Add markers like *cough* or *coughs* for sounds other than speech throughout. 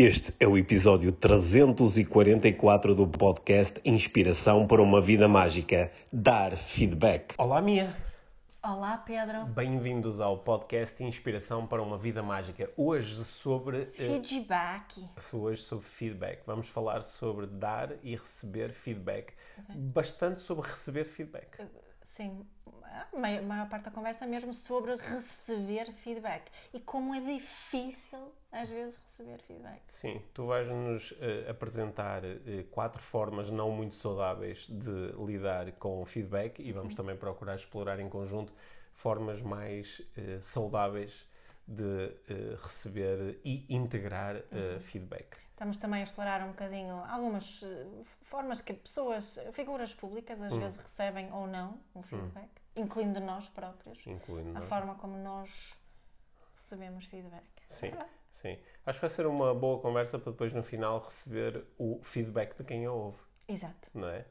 Este é o episódio 344 do podcast Inspiração para uma Vida Mágica. Dar feedback. Olá, Mia. Olá, Pedro. Bem-vindos ao podcast Inspiração para uma Vida Mágica. Hoje sobre. eh, Feedback. hoje sobre feedback. Vamos falar sobre dar e receber feedback. Bastante sobre receber feedback. Sim, a maior, maior parte da conversa é mesmo sobre receber feedback. E como é difícil, às vezes, receber feedback. Sim, tu vais-nos eh, apresentar eh, quatro formas não muito saudáveis de lidar com feedback e vamos também procurar explorar em conjunto formas mais eh, saudáveis de receber e integrar eh, feedback. Estamos também a explorar um bocadinho algumas formas que pessoas, figuras públicas, às vezes recebem ou não um feedback, incluindo nós próprios. Incluindo A nós. forma como nós recebemos feedback. Sim, sim. Acho que vai ser uma boa conversa para depois no final receber o feedback de quem a ouve, Exato. não é?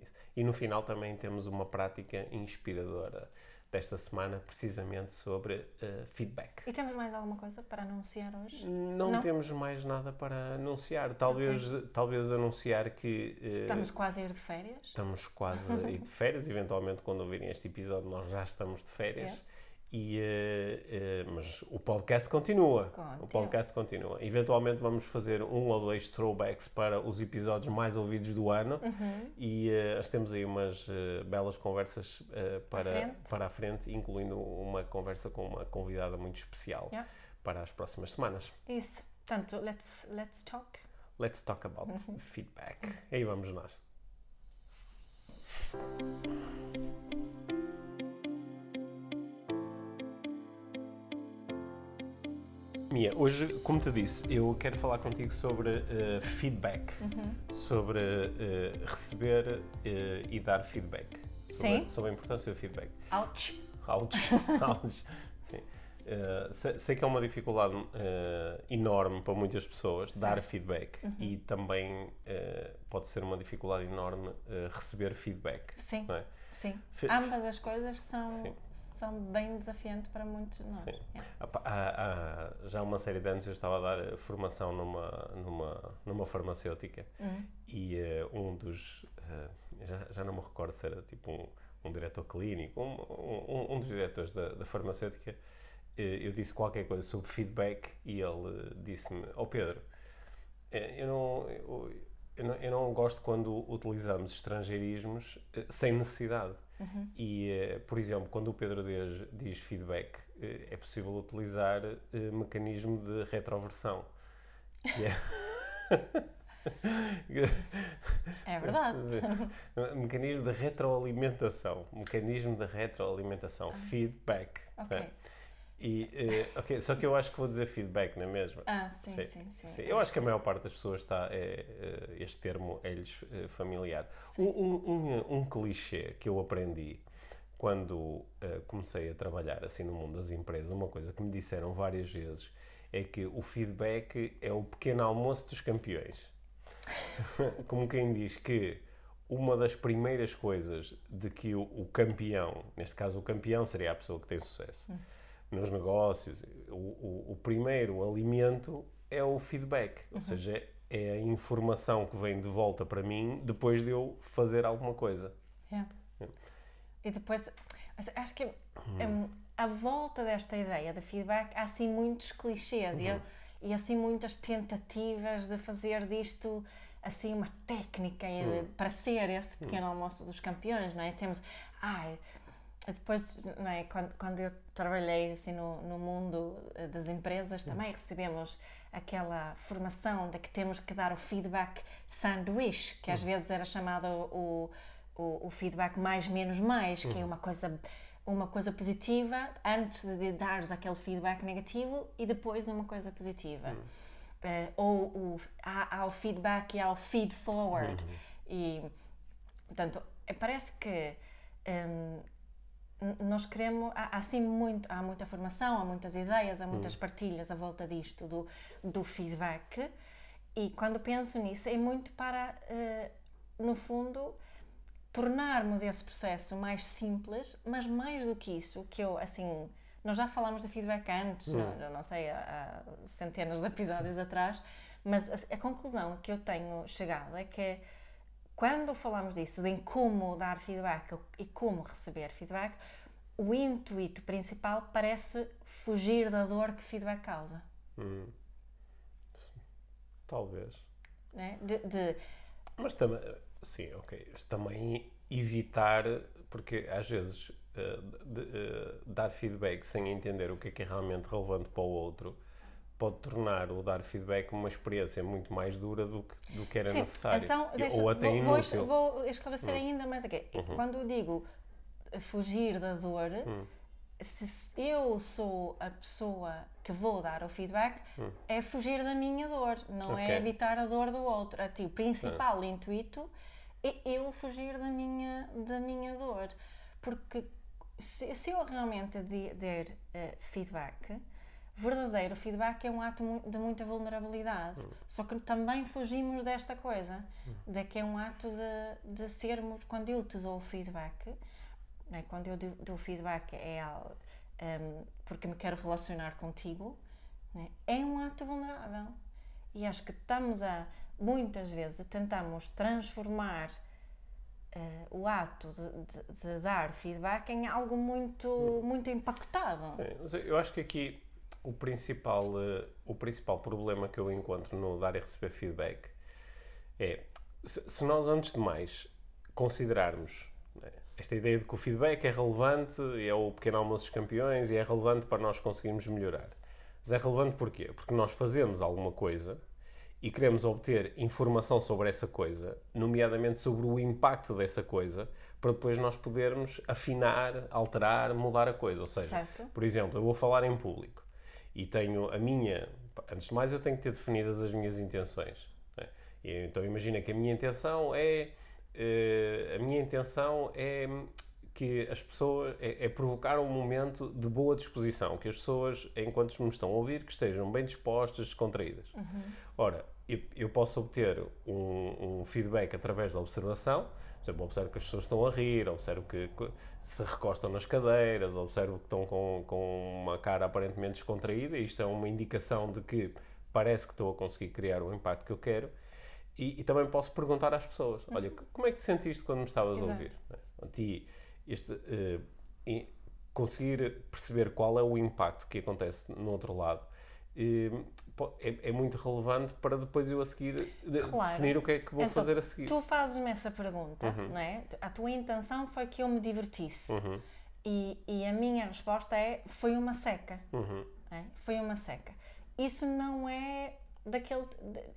Isso. E no final também temos uma prática inspiradora desta semana, precisamente sobre eh, feedback. E temos mais alguma coisa para anunciar hoje? Não, Não? temos mais nada para anunciar. Talvez, talvez anunciar que eh, Estamos quase a ir de férias. estamos quase a ir de *laughs* férias. Eventualmente, quando ouvirem este episódio, nós já estamos de férias. É. E, eh, eh, mas o podcast continua. Continua. O podcast continua. Eventualmente vamos fazer um ou dois throwbacks para os episódios mais ouvidos do ano Uhum. e nós temos aí umas belas conversas para, frente. para a frente, incluindo uma conversa com uma convidada muito especial Yeah. para as próximas semanas. Isso. Portanto, let's, let's talk. Let's talk about Uhum. feedback. Aí vamos nós. Mia, hoje, como te disse, eu quero falar contigo sobre eh, feedback, Uhum. sobre eh, receber eh, e dar feedback, sobre, Sim. sobre a importância do feedback. Ouch. Ouch, *laughs* ouch. Sim. Sei, sei que é uma dificuldade enorme para muitas pessoas dar feedback Uhum. e também pode ser uma dificuldade enorme receber feedback. Sim. é? Sim. Fe- Ambas as coisas são, Sim. São bem desafiantes para muitos de nós. Sim. Yeah. Há, há- há já uma série de anos eu estava a dar eh, formação numa, numa, numa farmacêutica Uhum. e eh, um dos. eh, já, já não me recordo se era tipo um, um diretor clínico, um, um, um dos diretores da, da farmacêutica. eh, eu disse qualquer coisa sobre feedback e ele disse-me: Ó Pedro, eh, eu não. Eu, eu não, eu não gosto quando utilizamos estrangeirismos sem necessidade. E, eh, por exemplo, quando o Pedro diz, diz feedback, eh, é possível utilizar eh, mecanismo de retroversão. Que é- *laughs* É verdade. mecanismo de retroalimentação. Mecanismo de retroalimentação. Feedback. Ok. né? E, eh, ok, só que eu acho que vou dizer feedback, não é mesmo? Ah, sim, sim, sim. Eu acho que a maior parte das pessoas está. É, é, este termo é-lhes é, familiar. Um, um, um, clichê que eu aprendi quando eh, comecei a trabalhar assim no mundo das empresas, uma coisa que me disseram várias vezes é que o feedback é o pequeno almoço dos campeões. *laughs* Como quem diz que uma das primeiras coisas de que o, o campeão, neste caso o campeão seria a pessoa que tem sucesso nos negócios, o, o, o primeiro alimento é o feedback, ou seja, é a informação que vem de volta para mim depois de eu fazer alguma coisa. Yeah. E depois, acho que hum, à volta desta ideia de feedback há assim muitos clichês e, e assim muitas tentativas de fazer disto assim uma técnica eh, para ser este pequeno almoço dos campeões, não é? Temos, ai, depois, não é, quando, quando eu trabalhei assim no, no mundo eh, das empresas, também recebemos aquela formação de que temos que dar o feedback sanduíche, que às vezes era chamado o, o, o feedback mais menos mais, que é uma coisa uma coisa positiva antes de dares aquele feedback negativo e depois uma coisa positiva. Eh, ou o, há, há o feedback e há o feed forward. E, portanto, eh, parece que N- nós queremos há, há assim muito há muita formação há muitas ideias há muitas partilhas à volta disto do, do feedback. E quando penso nisso é muito para eh, no fundo tornarmos esse processo mais simples mas mais do que isso que eu assim nós já falámos de feedback antes, eu não sei, há, há centenas de episódios atrás, Mas a, a conclusão que eu tenho chegado é que quando falamos disso, de como dar feedback e como receber feedback, o intuito principal parece fugir da dor que feedback causa. Hum. Talvez. Né? De, de, Mas também, sim, ok. Também evitar, porque às vezes uh, de, uh, dar feedback sem entender o que é que é realmente relevante para o outro pode tornar o dar feedback uma experiência muito mais dura do que, do que era Sim, necessário. Então, deixa, Ou até vou, vou, inútil. Hum. vou esclarecer ainda mais aqui. Quando eu digo fugir da dor, Hum. se eu sou a pessoa que vou dar o feedback, é fugir da minha dor, não Hum. Ok. é evitar a dor do outro. Ti, o principal intuito é eu fugir da minha, da minha dor. Porque se, se eu realmente de- der eh, feedback, verdadeiro feedback é um ato de muita vulnerabilidade. Só que também fugimos desta coisa, de que é um ato de, de sermos, quando eu te dou feedback, né, quando eu dou feedback é hum, porque me quero relacionar contigo, né, é um ato vulnerável. E acho que estamos a, muitas vezes, tentamos transformar eh, o ato de, de- de dar feedback em algo muito, muito impactado. Sim, eu acho que aqui o principal, eh, o principal problema que eu encontro no dar e receber feedback é se, se nós, antes de mais, considerarmos né, esta ideia de que o feedback é relevante, é o pequeno almoço dos campeões e é relevante para nós conseguirmos melhorar. Mas é relevante porquê? Porque nós fazemos alguma coisa e queremos obter informação sobre essa coisa, nomeadamente sobre o impacto dessa coisa, para depois nós podermos afinar, alterar, mudar a coisa. Ou seja, Certo. por exemplo, eu vou falar em público e tenho a minha. Antes de mais, eu tenho que ter definidas as minhas intenções. né? Então, imagina que a minha intenção é. eh, a minha intenção é que as pessoas. É, é provocar um momento de boa disposição, que as pessoas, enquanto me estão a ouvir, que estejam bem dispostas, descontraídas. Ora, eu, eu posso obter um, um feedback através da observação. Por exemplo, observo que as pessoas estão a rir, observo que se recostam nas cadeiras, observo que estão com, com uma cara aparentemente descontraída. Isto é uma indicação de que parece que estou a conseguir criar o impacto que eu quero. E, e também posso perguntar às pessoas: olha, como é que te sentiste quando me estavas a Exato. ouvir? Né? Portanto, E este, e conseguir perceber qual é o impacto que acontece no outro lado po- é, é muito relevante para depois eu a seguir Claro. definir o que é que vou Então, fazer a seguir. Tu fazes-me essa pergunta, Uhum. não é? A tua intenção foi que eu me divertisse. Uhum. E, e a minha resposta é: foi uma seca. Uhum. é? Foi uma seca. Isso não é daquele.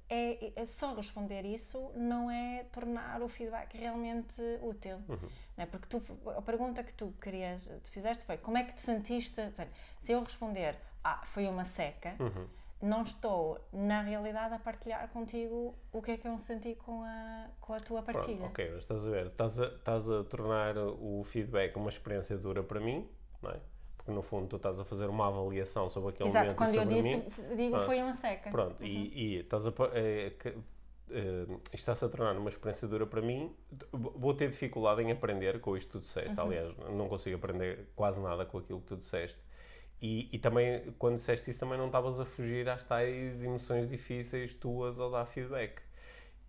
É, é só responder isso não é tornar o feedback realmente útil. Uhum. Não é? Porque tu, a pergunta que tu querias, te fizeste foi: como é que te sentiste? Se eu responder, ah, foi uma seca. Uhum. Não estou, na realidade, a partilhar contigo o que é que eu senti com a, com a tua Pronto, partilha. ok, mas estás a ver, estás a, estás a tornar o feedback uma experiência dura para mim, não é? Porque no fundo tu estás a fazer uma avaliação sobre aquele Exato, momento quando e eu disse, mim. digo Ah, foi uma seca. Pronto, e, e estás a, é, que- eh, isto está-se a tornar uma experiência dura para mim. Vou ter dificuldade em aprender com isto que tu disseste. Uhum. Aliás, não consigo aprender quase nada com aquilo que tu disseste. E, e também, quando disseste isso, também não estavas a fugir às tais emoções difíceis tuas ao dar feedback.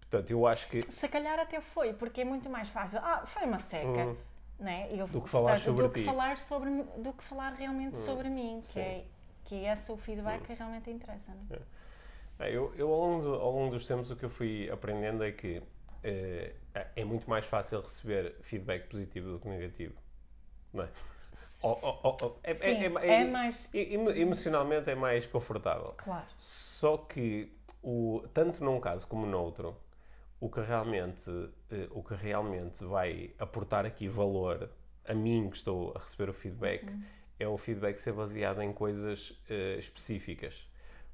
Portanto, eu acho que Se calhar até foi, porque é muito mais fácil. Ah, foi uma seca. Né? E eu, Hum. Do que falar portanto, sobre do que ti. falar sobre do que falar realmente sobre mim, que Sim. é que é esse o feedback que realmente interessa. Não? é? É, Eu, eu ao, longo do- ao longo dos tempos o que eu fui aprendendo é que eh, é muito mais fácil receber feedback positivo do que negativo. Não é? Oh, oh, oh, oh, é, Sim, é- é- é mais- emo- Emocionalmente é mais confortável. Claro. Só que, o, tanto num caso como no outro, o que, realmente, eh, o que realmente vai aportar aqui valor a mim que estou a receber o feedback é o feedback ser baseado em coisas eh, específicas.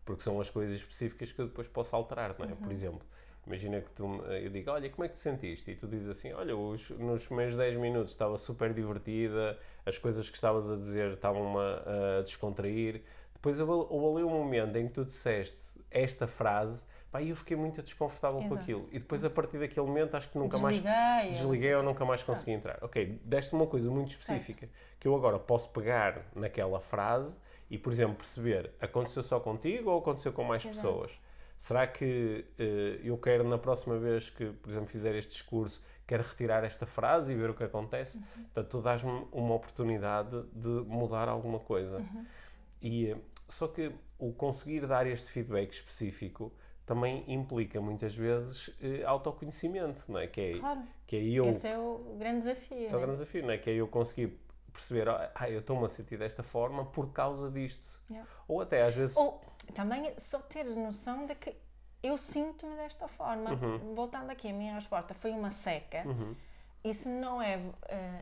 Porque são as coisas específicas que eu depois posso alterar, não é? Por exemplo, imagina que tu, me- eu digo, olha, como é que te sentiste? E tu dizes assim, olha, os- nos primeiros 10 minutos estava super divertida, as coisas que estavas a dizer estavam-me a, a descontrair. Depois houve houve ali um momento em que tu disseste esta frase, pá, e eu fiquei muito desconfortável com Exato. aquilo. E depois, a partir daquele momento, acho que nunca mais Desliguei. desliguei ou nunca mais consegui entrar. Ok, deste uma coisa muito específica que eu agora posso pegar naquela frase e, por exemplo, perceber aconteceu só contigo ou aconteceu com mais Exato. pessoas. Será que uh, eu quero, na próxima vez que, por exemplo, fizer este discurso, quero retirar esta frase e ver o que acontece? Uhum. Portanto, tu dás-me uma oportunidade de mudar alguma coisa. Uhum. E, uh, só que o conseguir dar este feedback específico também implica muitas vezes eh, autoconhecimento, não é? Que é, claro. que é eu. Esse é o grande desafio. É o grande desafio, não é? Que é eu conseguir perceber, ah, eu estou-me a sentir desta forma por causa disto. Yeah. Ou até às vezes. Ou também só teres noção de que eu sinto-me desta forma. Uhum. Voltando aqui, a minha resposta foi uma seca. Uhum. Isso não é uh,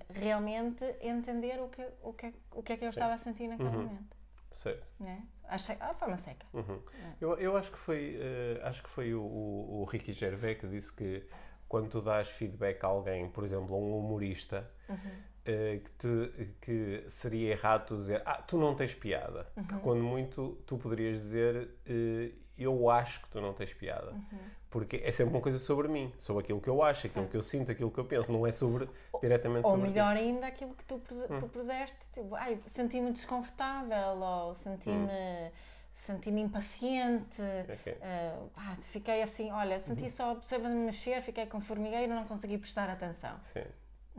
realmente entender o que, o, que, o que é que eu Sim. estava a sentir naquele uhum. momento. Certo. Né? Achei, ah, foi uma seca. Uhum. É. Eu, eu acho que foi, uh, acho que foi o, o, o Ricky Gervais que disse que quando tu dás feedback a alguém, por exemplo, a um humorista, uhum. uh, que, tu, que seria errado tu dizer, ah, tu não tens piada. Uhum. Que quando muito tu poderias dizer, uh, eu acho que tu não tens piada. Uhum. Porque é sempre uma coisa sobre mim, sobre aquilo que eu acho, aquilo Sim. que eu sinto, aquilo que eu penso, não é sobre diretamente ou sobre. Ou melhor ainda, aquilo que tu hum. propuseste, tipo, ai, senti-me desconfortável, ou senti-me. Hum. Senti-me impaciente, okay. uh, ah, fiquei assim, olha, senti uhum. só, perceba me mexer, fiquei com formigueiro, não consegui prestar atenção.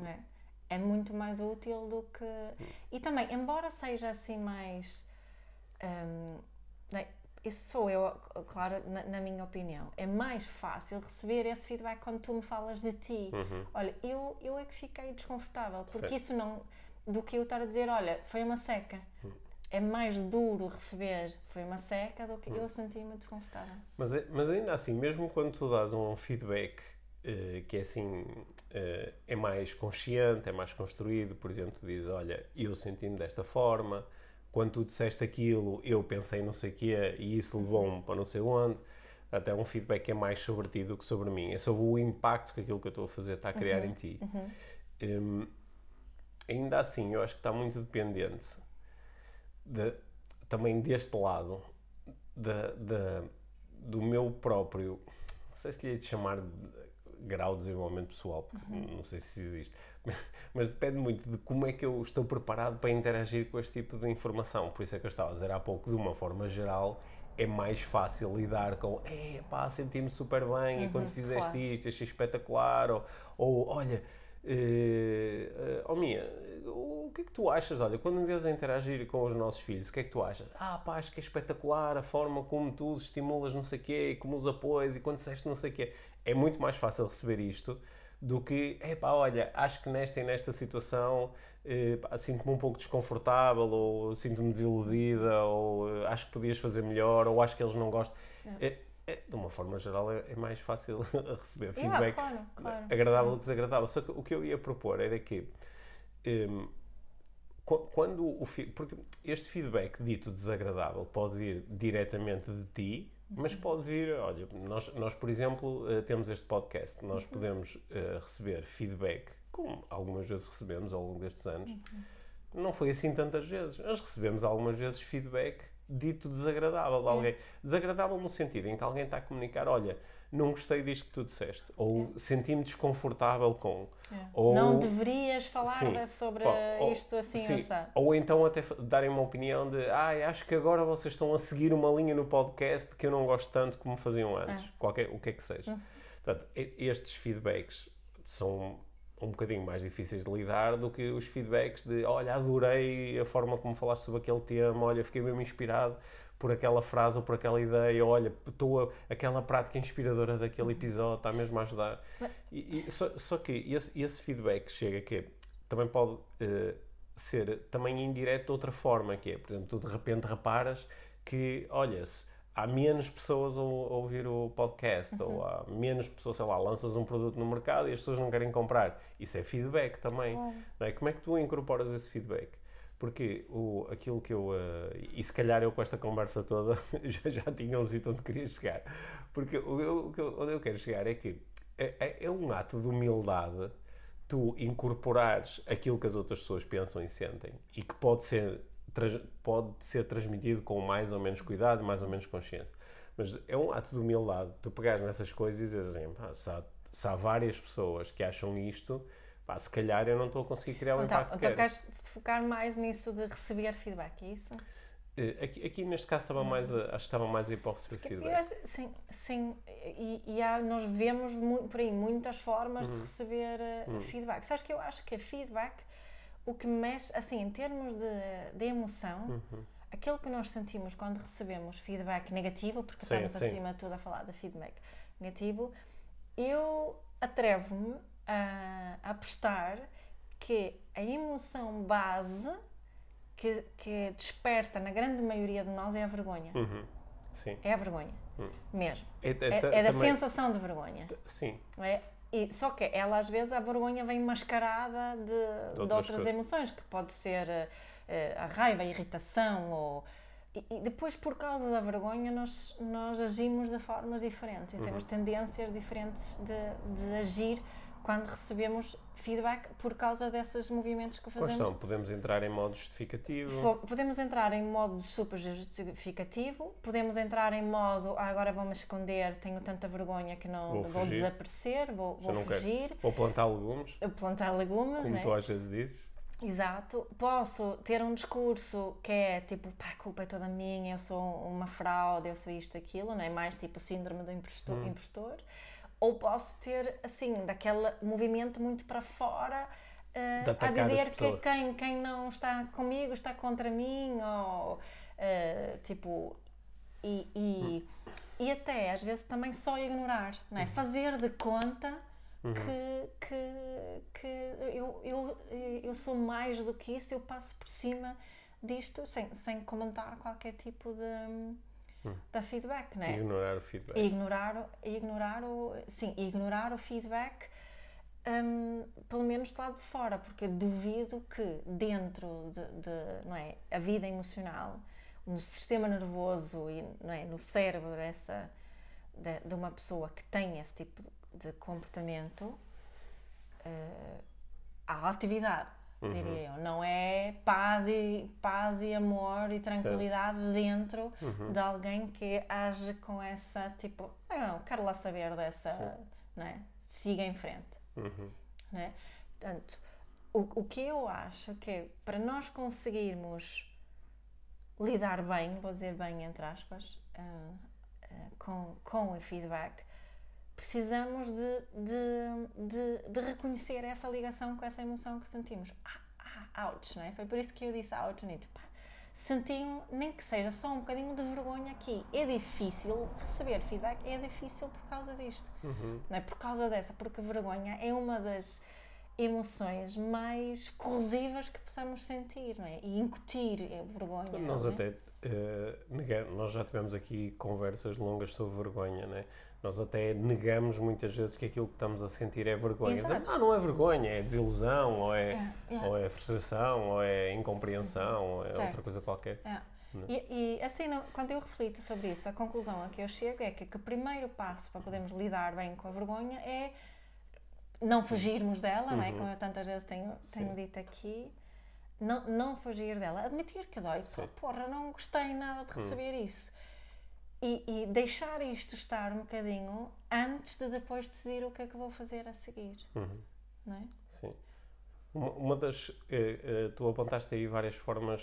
É? é muito mais útil do que. Hum. E também, embora seja assim mais. Um, isso sou eu, claro, na, na, minha opinião. É mais fácil receber esse feedback quando tu me falas de ti. Uhum. Olha, eu, eu é que fiquei desconfortável, porque Sim. isso não. do que eu estar a dizer, olha, foi uma seca. Uhum. É mais duro receber foi uma seca do que uhum. eu senti-me desconfortável. Mas, é, mas ainda assim, mesmo quando tu dás um feedback uh, que é assim, uh, é mais consciente, é mais construído, por exemplo, tu dizes, olha, eu senti-me desta forma quando tu disseste aquilo, eu pensei não sei o quê e isso levou-me para não sei onde. Até um feedback é mais sobre ti do que sobre mim. É sobre o impacto que aquilo que eu estou a fazer está a criar uhum, em ti. Uhum. Um, ainda assim, eu acho que está muito dependente de, também deste lado de, de, do meu próprio, não sei se lhe de chamar de grau de desenvolvimento pessoal, porque uhum. não sei se existe, mas depende muito de como é que eu estou preparado para interagir com este tipo de informação. Por isso é que eu estava a dizer há pouco, de uma forma geral, é mais fácil lidar com é pá, senti-me super bem uhum, e quando fizeste claro. isto, achei espetacular, ou, ou olha, uh, oh Mia, o que é que tu achas? Olha, quando me vês a interagir com os nossos filhos, o que é que tu achas? Ah, pá, acho que é espetacular a forma como tu os estimulas, não sei o quê, e como os apoias, e quando disseste não sei o quê. É muito mais fácil receber isto do que, epá, olha, acho que nesta e nesta situação eh, sinto-me um pouco desconfortável, ou sinto-me desiludida, ou acho que podias fazer melhor, ou acho que eles não gostam. É, é, de uma forma geral, é, é mais fácil *laughs* receber feedback claro, claro. agradável do que desagradável. Só que o que eu ia propor era que. Um, quando o porque este feedback dito desagradável pode vir diretamente de ti mas pode vir, olha, nós, nós por exemplo, uh, temos este podcast, nós uhum. podemos uh, receber feedback, como algumas vezes recebemos ao longo destes anos. Uhum. Não foi assim tantas vezes, mas recebemos algumas vezes feedback dito desagradável de alguém. Desagradável no sentido em que alguém está a comunicar, olha, não gostei disto que tu disseste, ou é. senti-me desconfortável com. É. Ou, não deverias falar sim, sobre ou, isto assim, sim, Ou então até darem uma opinião de, ah, acho que agora vocês estão a seguir uma linha no podcast que eu não gosto tanto como faziam antes, é. qualquer, o que é que seja. Hum. Portanto, estes feedbacks são um bocadinho mais difíceis de lidar do que os feedbacks de, olha, adorei a forma como falaste sobre aquele tema, olha, fiquei mesmo inspirado por aquela frase ou por aquela ideia, olha, estou aquela prática inspiradora daquele episódio está mesmo a ajudar. E, e só, só, que esse, esse, feedback chega que também pode uh, ser também indireto de outra forma, que é, por exemplo, tu de repente reparas que, olha-se, há menos pessoas a, ouvir o podcast, uhum. ou há menos pessoas, sei lá, lanças um produto no mercado e as pessoas não querem comprar. Isso é feedback também. Uhum. Não é? Como é que tu incorporas esse feedback? Porque o, aquilo que eu. Uh, e se calhar eu com esta conversa toda *laughs* já, já tinha um sítio onde queria chegar. Porque o, o, onde eu quero chegar é que é, é, é um ato de humildade tu incorporares aquilo que as outras pessoas pensam e sentem e que pode ser, pode ser transmitido com mais ou menos cuidado, mais ou menos consciência. Mas é um ato de humildade tu pegares nessas coisas e dizer assim: se há, se há várias pessoas que acham isto, pá, se calhar eu não estou a conseguir criar o então, impacto então que queres focar mais nisso de receber feedback, é isso? Eh, Aqui, aqui neste caso estava mais a, acho que estava mais a eu feedback. sim, sim, e, e há, nós vemos mu- por aí muitas formas Uhum. de receber eh, feedback. Sabes que eu acho que feedback, o que mexe, assim, em termos de, de emoção, Uhum. aquilo que nós sentimos quando recebemos feedback negativo, porque Sim, estamos sim. acima de tudo a falar de feedback negativo, eu atrevo-me a, apostar que a emoção base que, que desperta na grande maioria de nós é a vergonha. Uhum. É a vergonha. Mesmo. É, É, ta- é da também- sensação de vergonha. Sim. É? E, só que ela, às vezes, a vergonha vem mascarada de, de outras, outras coisas. emoções, que pode ser eh, a raiva, a irritação, ou... E, depois, por causa da vergonha, nós, nós agimos de formas diferentes e Uhum. temos tendências diferentes de, de agir quando recebemos feedback por causa desses movimentos que fazemos. são? Podemos entrar em modo justificativo. Podemos entrar em modo super justificativo, podemos entrar em modo ah, agora vou-me esconder, tenho tanta vergonha que não Vou vou, fugir. desaparecer, vou, vou não quero. fugir, Ou plantar legumes, plantar legumes, como né? tu às vezes dizes. Exato. Posso ter um discurso que é tipo, pá, a culpa é toda minha, eu sou uma fraude, eu sou isto, aquilo, né? mais tipo síndrome do impostor. Hum. impostor. Ou posso ter, assim, daquele movimento muito para fora De a dizer que quem, quem não está comigo está contra mim, ou eh, tipo. E, e, e até às vezes também só ignorar, não é? Fazer de conta que, que, que eu, eu, eu sou mais do que isso, eu passo por cima disto sem, sem comentar qualquer tipo de, de feedback, não é? Ignorar o feedback. ignorar, o- ignorar o sim ignorar o feedback hum, pelo menos do lado de fora porque duvido que dentro de, de, não é a vida emocional no sistema nervoso e não é no cérebro essa de, de uma pessoa que tem esse tipo de comportamento eh, há atividade diria eu não é paz e paz e amor e tranquilidade dentro de alguém que age com essa tipo ah, não quero lá saber dessa não é? siga em frente Uhum. não é? Portanto, o, o que eu acho que é para nós conseguirmos lidar bem, vou dizer bem entre aspas, ah, ah, com, com o feedback, precisamos de, de, de, de reconhecer essa ligação com essa emoção que sentimos. Ah, ah, ouch, não é? Foi por isso que eu disse ouch, Anito. Pá, senti, nem que seja só um bocadinho de vergonha aqui. É difícil receber feedback, é difícil por causa disto. Não é? Por causa dessa, porque a vergonha é uma das emoções mais corrosivas que possamos sentir, não é? E incutir a vergonha. Nós não é? até nega- nós já tivemos aqui conversas longas sobre vergonha, né? Nós até negamos muitas vezes que aquilo que estamos a sentir é vergonha. Exato. Dizemos, não, não é vergonha, é desilusão, ou é, É, é. Ou é frustração, ou é incompreensão, ou é Certo. outra coisa qualquer. É. E, e, assim, quando eu reflito sobre isso, a conclusão a que eu chego é que, que o primeiro passo para podermos lidar bem com a vergonha é não fugirmos dela, não é? como eu tantas vezes tenho, tenho dito aqui, não, não fugir dela, admitir que dói, Sim. porra, não gostei nada de receber isso. E, e deixar isto estar um bocadinho antes de depois decidir o que é que vou fazer a seguir, Uhum. não é? Sim. Uma, uma das. eh, eh, tu apontaste aí várias formas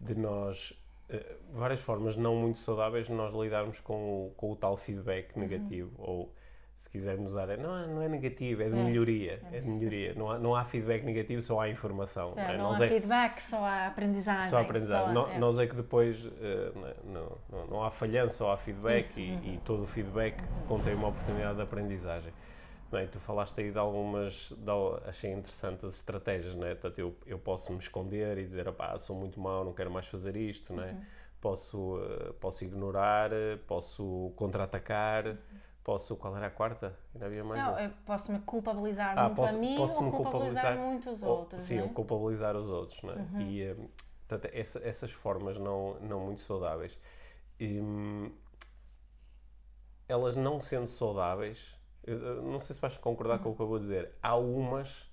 de nós. eh, várias formas não muito saudáveis de nós lidarmos com o, com o tal feedback Uhum. negativo. Ou, se quisermos usar, é, não, é- não é negativo, é de É. melhoria. É de melhoria. Não há, não há feedback negativo, só há informação. É, é? não há é- feedback, só há aprendizagem. só só há- Nó- é. Nós é que depois eh, não, não, não há falhança, só há feedback Isso, e, uhum. e todo o feedback contém uma oportunidade de aprendizagem. Bem, tu falaste aí de algumas, de, achei interessantes as estratégias, né? Portanto, eu, eu posso me esconder e dizer, opá, sou muito mau, não quero mais fazer isto, né? Uhum. Posso, eh, posso ignorar, posso contra-atacar, posso, qual era a quarta? Ainda havia mais Não, eu posso-me culpabilizar Ah, muito posso- a mim posso-me ou culpabilizar, culpabilizar- muito os Ou- outros. Sim, não é? ou culpabilizar os outros, não é? Uhum. E, eh, portanto, essa- essas formas não, não muito saudáveis, hum, elas não sendo saudáveis, eu- eu não sei se vais concordar Uhum. com o que eu vou dizer, há umas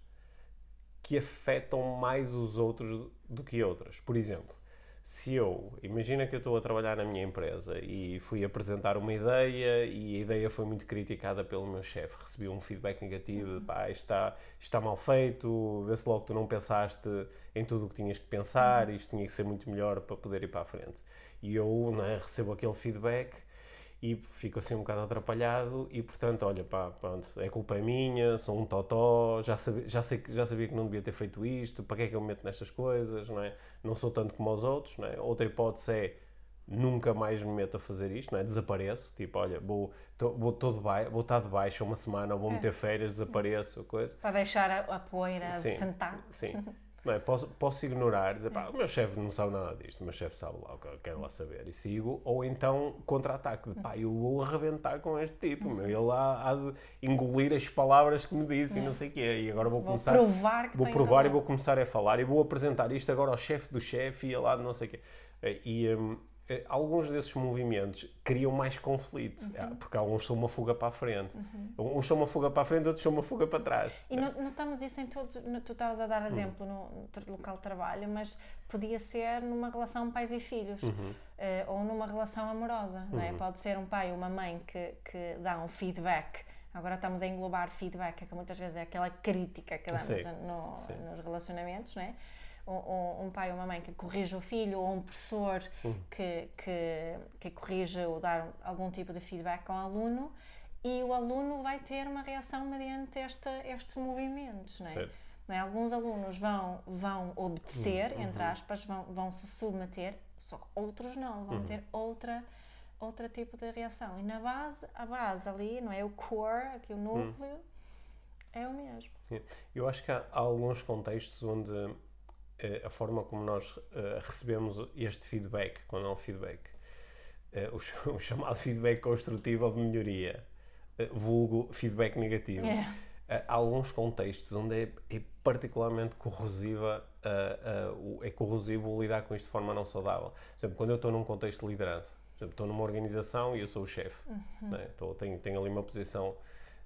que afetam mais os outros do que outras. Por exemplo, se eu, imagina que eu estou a trabalhar na minha empresa e fui apresentar uma ideia e a ideia foi muito criticada pelo meu chefe, recebi um feedback negativo, de, pá, isto está, está mal feito, vê-se logo que tu não pensaste em tudo o que tinhas que pensar, isto tinha que ser muito melhor para poder ir para a frente. E eu né, recebo aquele feedback e fico assim um bocado atrapalhado e portanto, olha, pá, pronto, é culpa minha, sou um totó, já já, sei, já sabia que não devia ter feito isto, para que é que eu me meto nestas coisas, não é? Não sou tanto como os outros, não é? Outra hipótese é nunca mais me meto a fazer isto, não é? Desapareço, tipo, olha, vou, tô, vou, tô de ba vou estar de baixo uma semana, ou vou é. meter férias, desapareço, coisa. Para deixar a, a poeira sim, sentar. Sim. *laughs* Não é? posso, posso ignorar, dizer, pá, o meu chefe não sabe nada disto, o meu chefe sabe lá o que eu quero lá saber e sigo, ou então contra-ataque, de pá, eu vou arrebentar com este tipo, meu, ele há, há de engolir as palavras que me disse e não sei o quê, e agora vou, vou começar... Provar que vou provar e vou começar a falar e vou apresentar isto agora ao chefe do chefe e lá de não sei o quê. E, um, alguns desses movimentos criam mais conflito, uhum. Ah, porque alguns são uma fuga para a frente. Uhum. Uns são uma fuga para a frente, outros são uma fuga para trás. E notamos isso em todos. Tu estavas a dar uhum. exemplo uhum. no, local de trabalho, mas podia ser numa relação pais e filhos, uh, ou numa relação amorosa. Não é? Uhum. Pode ser um pai ou uma mãe que, que dá um feedback. Agora estamos a englobar feedback, que muitas vezes é aquela crítica que damos no, nos relacionamentos, não é? Um, um, pai ou uma mãe que corrija o filho ou um professor uhum. que, que, que corrija ou dar algum tipo de feedback ao aluno e o aluno vai ter uma reação mediante esta, estes movimentos, não é? Não é? Alguns alunos vão, vão obedecer, uhum. entre aspas, vão, vão se submeter, só que outros não, vão uhum. ter outra outro tipo de reação. E na base, a base ali, não é? O core, aqui o núcleo, é o mesmo. Eu acho que há alguns contextos onde a forma como nós eh, recebemos este feedback, quando é um feedback, eh, o, *laughs* chamado feedback construtivo ou de melhoria, vulgo feedback negativo. Yeah. Há alguns contextos onde é, é particularmente corrosiva, é corrosivo lidar com isto de forma não saudável. Por exemplo, quando eu estou num contexto de liderança, por exemplo, estou numa organização e eu sou o chefe, uhum. né? tenho, tenho ali uma posição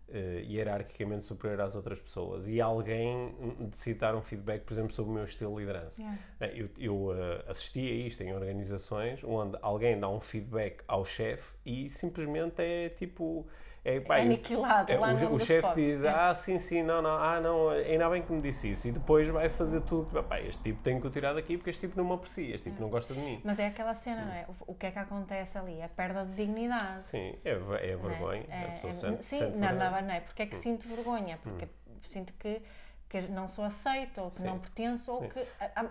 uh, hierarquicamente superior às outras pessoas e alguém decide dar um feedback, por exemplo, sobre o meu estilo de liderança. Yeah. Uh, eu, eu uh, assisti a isto em organizações onde alguém dá um feedback ao chefe e simplesmente é tipo é, pá, aniquilado é, lá o, o chefe diz, é. ah, sim, sim, não, não, ah, não, ainda bem que me disse isso. E depois vai fazer tudo. Pá, este tipo tem que o tirar daqui porque este tipo não me aprecia, este tipo não gosta de mim. Mas é aquela cena, não é? O, o que é que acontece ali? A perda de dignidade. Sim, é, é a vergonha. É, a pessoa é, sente, sim, sente não, não, não é? Porque é que hum. sinto vergonha? Porque hum. sinto que que não sou aceito, ou que Sim. não pertenço, ou Sim. que,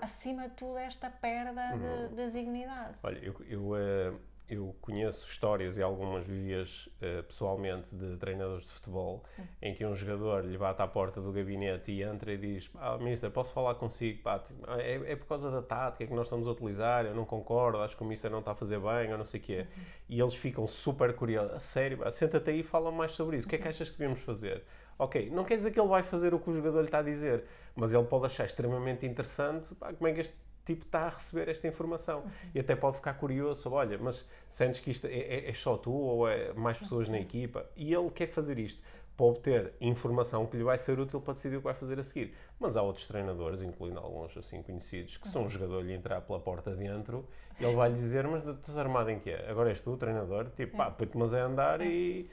acima de tudo, esta perda de, de, dignidade. Olha, eu, eu uh, eu conheço histórias e algumas vivias uh, pessoalmente de treinadores de futebol uhum. em que um jogador lhe bate à porta do gabinete e entra e diz ah, Mister, posso falar consigo? Pá, tipo, ah, é, é, por causa da tática que nós estamos a utilizar, eu não concordo, acho que o Mister não está a fazer bem, ou não sei o quê. Uhum. E eles ficam super curiosos. A sério, senta-te aí e fala mais sobre isso. O que é que achas que devemos fazer? Ok, não quer dizer que ele vai fazer o que o jogador lhe está a dizer, mas ele pode achar extremamente interessante pá, como é que este tipo está a receber esta informação. Uhum. E até pode ficar curioso sobre, olha, mas sentes que isto é, é, é, só tu ou é mais pessoas na equipa? E ele quer fazer isto para obter informação que lhe vai ser útil para decidir o que vai fazer a seguir. Mas há outros treinadores, incluindo alguns assim conhecidos, que são um jogador lhe entrar pela porta dentro ele vai lhe dizer, mas estás armado em quê? Agora és tu o treinador? Tipo, pá, põe-te mas é andar e...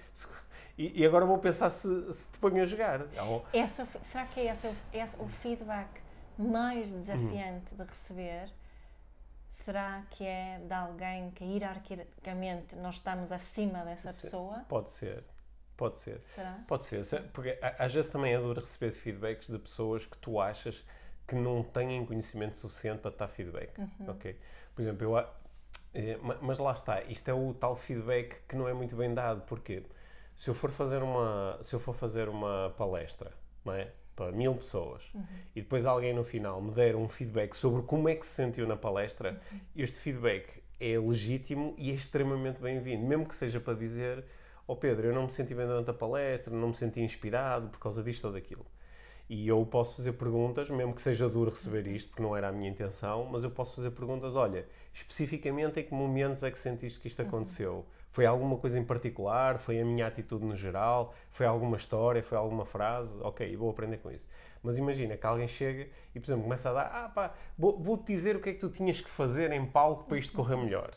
E, agora vou pensar se, se te ponho a jogar. Essa, será que é essa o feedback mais desafiante de receber será que é de alguém que hierarquicamente nós estamos acima dessa pessoa? Pode ser. Pode ser. Será? Pode ser. Porque às vezes também é duro receber feedbacks de pessoas que tu achas que não têm conhecimento suficiente para te dar feedback. Uhum. Ok? Por exemplo, eu. Eh, mas lá está, isto é o tal feedback que não é muito bem dado, porque se eu for fazer uma, se eu for fazer uma palestra, não é? Para mil pessoas uhum. e depois alguém no final me der um feedback sobre como é que se sentiu na palestra, uhum. este feedback é legítimo e é extremamente bem-vindo, mesmo que seja para dizer ó oh Pedro, eu não me senti bem durante a palestra, não me senti inspirado por causa disto ou daquilo. E eu posso fazer perguntas, mesmo que seja duro receber isto, porque não era a minha intenção, mas eu posso fazer perguntas, olha, especificamente em que momentos é que sentiste que isto uhum. Foi alguma coisa em particular? Foi a minha atitude no geral? Foi alguma história? Foi alguma frase? Ok, vou aprender com isso. Mas imagina que alguém chega e, por exemplo, começa a dar: ah pá, vou-te dizer o que é que tu tinhas que fazer em palco para isto correr melhor.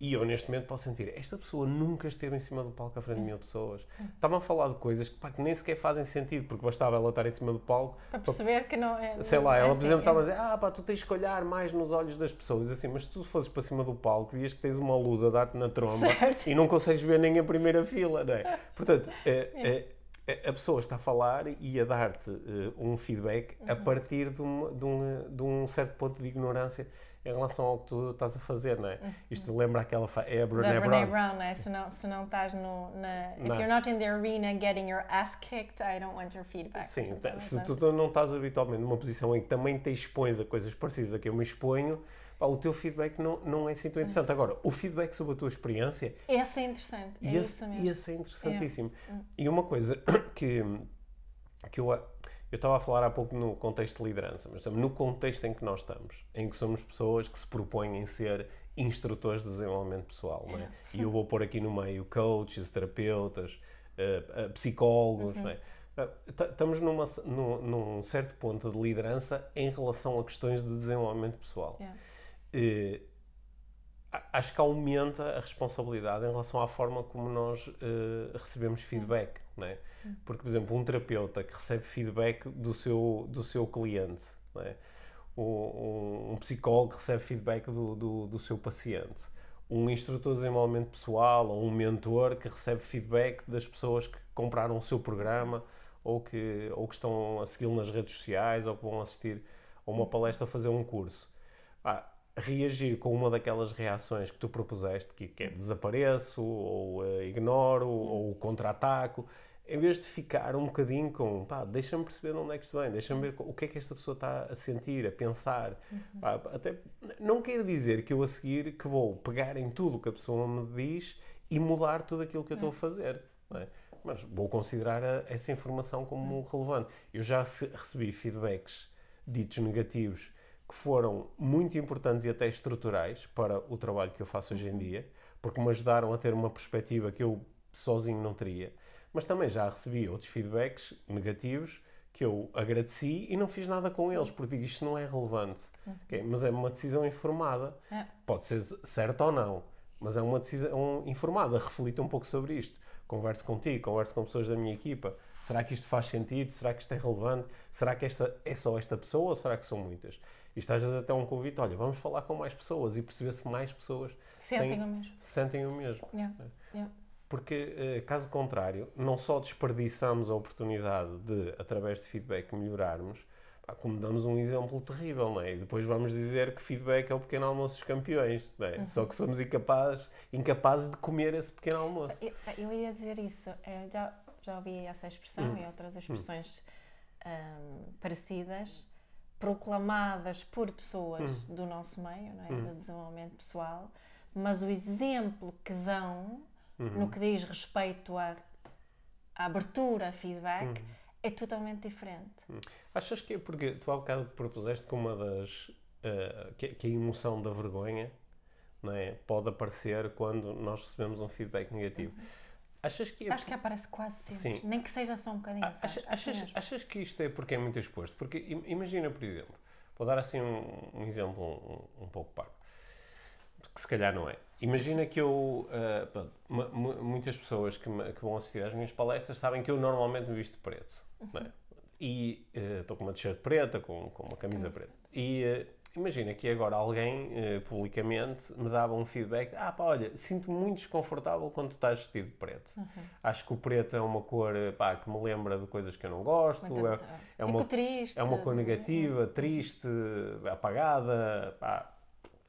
E eu, neste momento, posso sentir, esta pessoa nunca esteve em cima do palco à frente de mil pessoas. Estava a falar de coisas que, pá, que nem sequer fazem sentido, porque bastava ela estar em cima do palco... Para perceber para, que não é... Sei lá, é ela, por exemplo, estava a dizer, ah, pá, tu tens que olhar mais nos olhos das pessoas. Assim, mas se tu fosses para cima do palco, vias que tens uma luz a dar-te na tromba certo. e não consegues ver nem a primeira fila, não é? *laughs* Portanto, é, é, a pessoa está a falar e a dar-te uh, um feedback uhum. a partir de um, de, um, de um certo ponto de ignorância em relação ao que tu estás a fazer, não é? Uhum. Isto lembra aquela. É a Brené Brown. Brown, não é? Se não, se não estás no. Na, if you're not in the arena getting your ass kicked, I don't want your feedback. Sim, se tu não estás habitualmente numa posição em que também te expões a coisas parecidas a que eu me exponho, pá, o teu feedback não, não é assim tão interessante. Uhum. Agora, o feedback sobre a tua experiência. Esse é interessante. É esse, isso mesmo. Esse é interessantíssimo. Yeah. E uma coisa *coughs* que, que eu eu estava a falar há pouco no contexto de liderança, mas no contexto em que nós estamos, em que somos pessoas que se propõem ser instrutores de desenvolvimento pessoal, não é? E eu vou pôr aqui no meio coaches, terapeutas, uh, psicólogos, uhum. não é? Estamos numa, num, num, certo ponto de liderança em relação a questões de desenvolvimento pessoal. Uh, acho que aumenta a responsabilidade em relação à forma como nós recebemos feedback, não é? Porque, por exemplo, um terapeuta que recebe feedback do seu, do seu cliente, é? um, um, psicólogo que recebe feedback do, do, do, seu paciente, um instrutor de desenvolvimento pessoal ou um mentor que recebe feedback das pessoas que compraram o seu programa ou que, ou que estão a segui-lo nas redes sociais ou que vão assistir a uma palestra fazer um curso. Ah, reagir com uma daquelas reações que tu propuseste, que, que é desapareço, ou uh, ignoro, ou contra-ataco, em vez de ficar um bocadinho com, pá, deixa-me perceber onde é que isto vem, deixa-me ver o que é que esta pessoa está a sentir, a pensar. Uhum. Pá, até, não quer dizer que eu a seguir que vou pegar em tudo o que a pessoa me diz e mudar tudo aquilo que eu estou a fazer. É? Mas vou considerar a, essa informação como relevante. Eu já recebi feedbacks ditos negativos que foram muito importantes e até estruturais para o trabalho que eu faço hoje em dia, porque me ajudaram a ter uma perspectiva que eu sozinho não teria mas também já recebi outros feedbacks negativos que eu agradeci e não fiz nada com eles, porque digo isto não é relevante. Uhum. Okay? Mas é uma decisão informada. É. Pode ser certa ou não, mas é uma decisão informada. Reflita um pouco sobre isto. Converse contigo, converse com pessoas da minha equipa. Será que isto faz sentido? Será que isto é relevante? Será que esta é só esta pessoa ou será que são muitas? Isto às vezes até é um convite, olha, vamos falar com mais pessoas e perceber se mais pessoas sentem têm, o mesmo. Sentem o mesmo. Yeah. Yeah. Porque, eh, caso contrário, não só desperdiçamos a oportunidade de, através de feedback, melhorarmos, como damos um exemplo terrível, não é? E depois vamos dizer que feedback é o pequeno almoço dos campeões, não é? Uhum. Só que somos incapazes, incapazes de comer esse pequeno almoço. Eu, eu ia dizer isso, eu já, já ouvi essa expressão uhum. e outras expressões uhum. um, parecidas, proclamadas por pessoas uhum. do nosso meio, não é? Uhum. Do desenvolvimento pessoal, mas o exemplo que dão uhum. no que diz respeito à, à abertura a feedback, uhum. é totalmente diferente. Uhum. Achas que é porque tu há bocado propuseste que uma das. Uh, que, que, a emoção da vergonha não é, pode aparecer quando nós recebemos um feedback negativo. Uhum. Achas que é Acho que aparece quase sempre, Sim. nem que seja só um bocadinho. Achas, achas, achas, que isto é porque é muito exposto? Porque imagina, por exemplo, vou dar assim um, um exemplo um, um pouco parvo, que se calhar não é. Imagina que eu. Uh, muitas pessoas que, me, que, vão assistir às minhas palestras sabem que eu normalmente me visto preto. Uhum. É? E uh, estou com uma t-shirt preta, com, com uma camisa uhum. preta. E uh, imagina que agora alguém publicamente me dava um feedback: ah, pá, olha, sinto-me muito desconfortável quando tu estás vestido de preto. Uhum. Acho que o preto é uma cor pá, que me lembra de coisas que eu não gosto. é, é, uma, triste. É uma cor negativa, triste, apagada. Pá,